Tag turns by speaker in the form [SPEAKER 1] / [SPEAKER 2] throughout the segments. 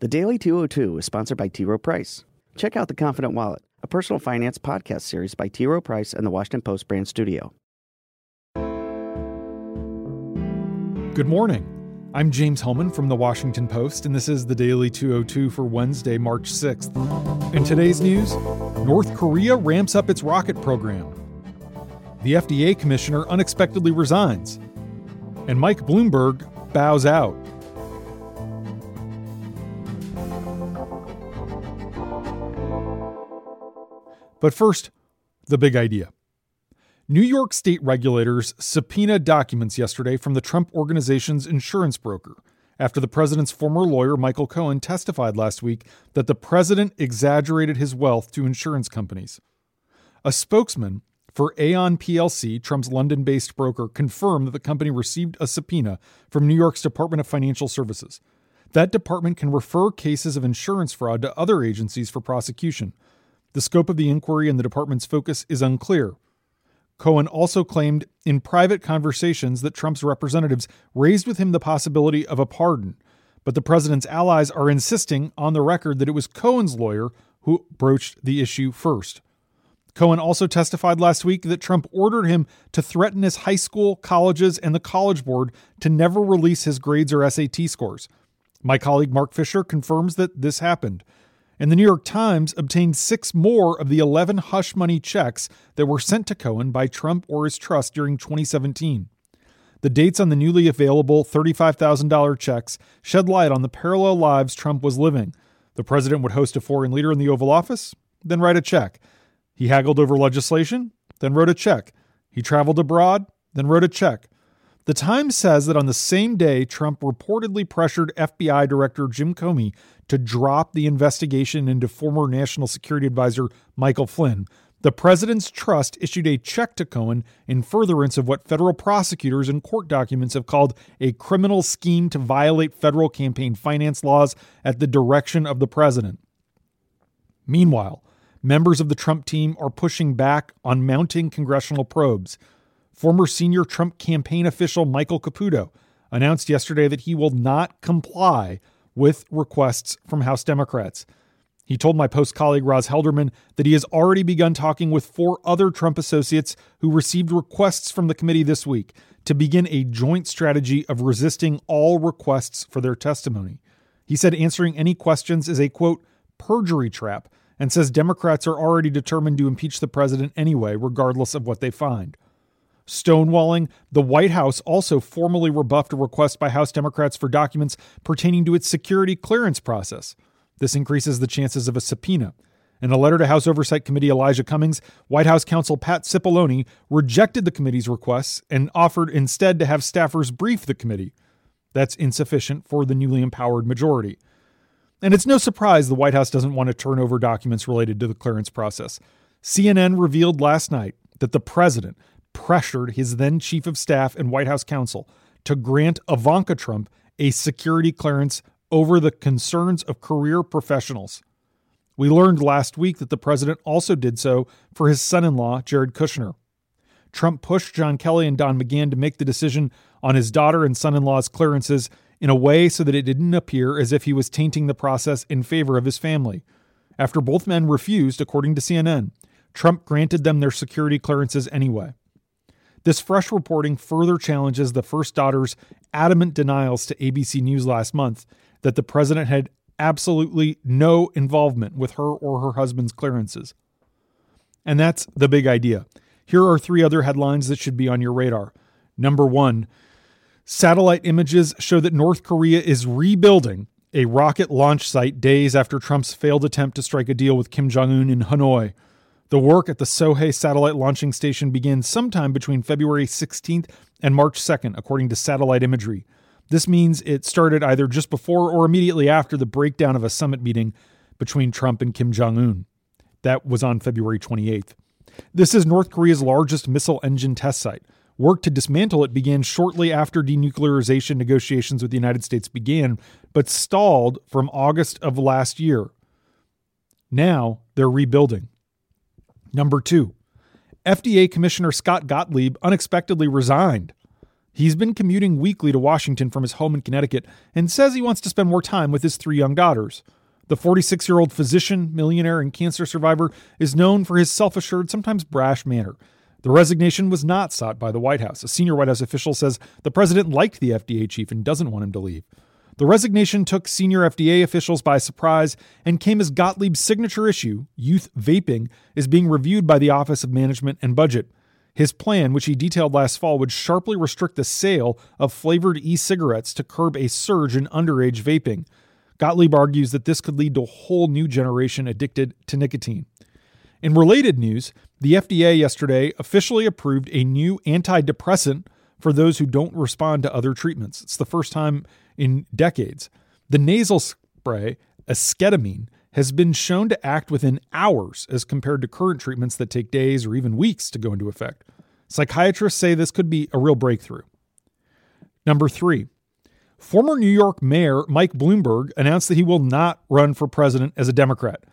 [SPEAKER 1] The Daily 202 is sponsored by T. Rowe Price. Check out The Confident Wallet, a personal finance podcast series by T. Rowe Price and the Washington Post brand studio.
[SPEAKER 2] Good morning. I'm James Hohmann from the Washington Post, and this is the Daily 202 for Wednesday, March 6th. In today's news, North Korea ramps up its rocket program. The FDA commissioner unexpectedly resigns. And Mike Bloomberg bows out. But first, the big idea. New York state regulators subpoenaed documents yesterday from the Trump Organization's insurance broker after the president's former lawyer, Michael Cohen, testified last week that the president exaggerated his wealth to insurance companies. A spokesman for Aon plc, Trump's London based broker, confirmed that the company received a subpoena from New York's Department of Financial Services. That department can refer cases of insurance fraud to other agencies for prosecution. The scope of the inquiry and the department's focus is unclear. Cohen also claimed in private conversations that Trump's representatives raised with him the possibility of a pardon, but the president's allies are insisting on the record that it was Cohen's lawyer who broached the issue first. Cohen also testified last week that Trump ordered him to threaten his high school, colleges, and the College Board to never release his grades or SAT scores. My colleague Marc Fisher confirms that this happened and the New York Times obtained six more of the 11 hush money checks that were sent to Cohen by Trump or his trust during 2017. The dates on the newly available $35,000 checks shed light on the parallel lives Trump was living. The president would host a foreign leader in the Oval Office, then write a check. He haggled over legislation, then wrote a check. He traveled abroad, then wrote a check. The Times says that on the same day, Trump reportedly pressured FBI Director Jim Comey to drop the investigation into former National Security Advisor Michael Flynn. The president's trust issued a check to Cohen in furtherance of what federal prosecutors and court documents have called a criminal scheme to violate federal campaign finance laws at the direction of the president. Meanwhile, members of the Trump team are pushing back on mounting congressional probes. Former senior Trump campaign official Michael Caputo announced yesterday that he will not comply with requests from House Democrats. He told my Post colleague Roz Helderman that he has already begun talking with four other Trump associates who received requests from the committee this week to begin a joint strategy of resisting all requests for their testimony. He said answering any questions is a quote, perjury trap, and says Democrats are already determined to impeach the president anyway, regardless of what they find. Stonewalling, the White House also formally rebuffed a request by House Democrats for documents pertaining to its security clearance process. This increases the chances of a subpoena. In a letter to House Oversight Committee Elijah Cummings, White House counsel Pat Cipollone rejected the committee's requests and offered instead to have staffers brief the committee. That's insufficient for the newly empowered majority. And it's no surprise the White House doesn't want to turn over documents related to the clearance process. CNN revealed last night that the president pressured his then chief of staff and White House counsel to grant Ivanka Trump a security clearance over the concerns of career professionals. We learned last week that the president also did so for his son in law, Jared Kushner. Trump pushed John Kelly and Don McGahn to make the decision on his daughter and son in law's clearances in a way so that it didn't appear as if he was tainting the process in favor of his family. After both men refused, according to CNN, Trump granted them their security clearances anyway. This fresh reporting further challenges the first daughter's adamant denials to ABC News last month that the president had absolutely no involvement with her or her husband's clearances. And that's the big idea. Here are three other headlines that should be on your radar. Number one, satellite images show that North Korea is rebuilding a rocket launch site days after Trump's failed attempt to strike a deal with Kim Jong un in Hanoi. The work at the Sohae satellite launching station began sometime between February 16th and March 2nd, according to satellite imagery. This means it started either just before or immediately after the breakdown of a summit meeting between Trump and Kim Jong un. That was on February 28th. This is North Korea's largest missile engine test site. Work to dismantle it began shortly after denuclearization negotiations with the United States began, but stalled from August of last year. Now they're rebuilding. Number two, FDA Commissioner Scott Gottlieb unexpectedly resigned. He's been commuting weekly to Washington from his home in Connecticut and says he wants to spend more time with his three young daughters. The 46 year old physician, millionaire, and cancer survivor is known for his self assured, sometimes brash manner. The resignation was not sought by the White House. A senior White House official says the president liked the FDA chief and doesn't want him to leave. The resignation took senior FDA officials by surprise and came as Gottlieb's signature issue, youth vaping, is being reviewed by the Office of Management and Budget. His plan, which he detailed last fall, would sharply restrict the sale of flavored e cigarettes to curb a surge in underage vaping. Gottlieb argues that this could lead to a whole new generation addicted to nicotine. In related news, the FDA yesterday officially approved a new antidepressant for those who don't respond to other treatments. It's the first time in decades. The nasal spray, esketamine, has been shown to act within hours as compared to current treatments that take days or even weeks to go into effect. Psychiatrists say this could be a real breakthrough. Number three, former New York Mayor Mike Bloomberg announced that he will not run for president as a Democrat,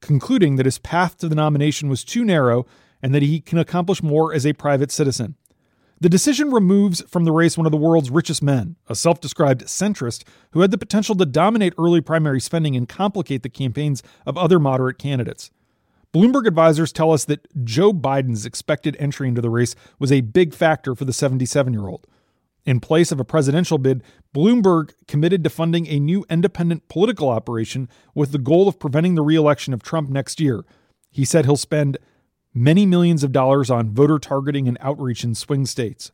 [SPEAKER 2] concluding that his path to the nomination was too narrow and that he can accomplish more as a private citizen. The decision removes from the race one of the world's richest men, a self described centrist who had the potential to dominate early primary spending and complicate the campaigns of other moderate candidates. Bloomberg advisors tell us that Joe Biden's expected entry into the race was a big factor for the 77 year old. In place of a presidential bid, Bloomberg committed to funding a new independent political operation with the goal of preventing the reelection of Trump next year. He said he'll spend many millions of dollars on voter targeting and outreach in swing states.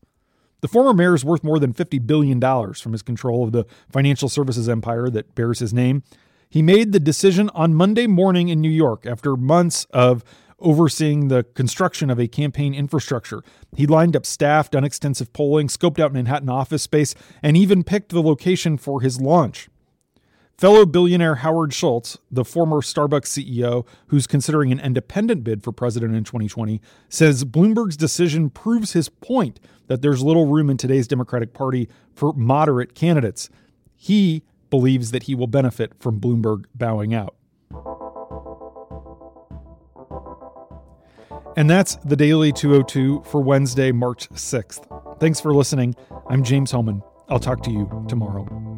[SPEAKER 2] The former mayor is worth more than $50 billion from his control of the financial services empire that bears his name. He made the decision on Monday morning in New York after months of overseeing the construction of a campaign infrastructure. He lined up staff, done extensive polling, scoped out Manhattan office space, and even picked the location for his launch. Fellow billionaire Howard Schultz, the former Starbucks CEO who's considering an independent bid for president in 2020, says Bloomberg's decision proves his point that there's little room in today's Democratic Party for moderate candidates. He believes that he will benefit from Bloomberg bowing out. And that's the Daily 202 for Wednesday, March 6th. Thanks for listening. I'm James Hohmann. I'll talk to you tomorrow.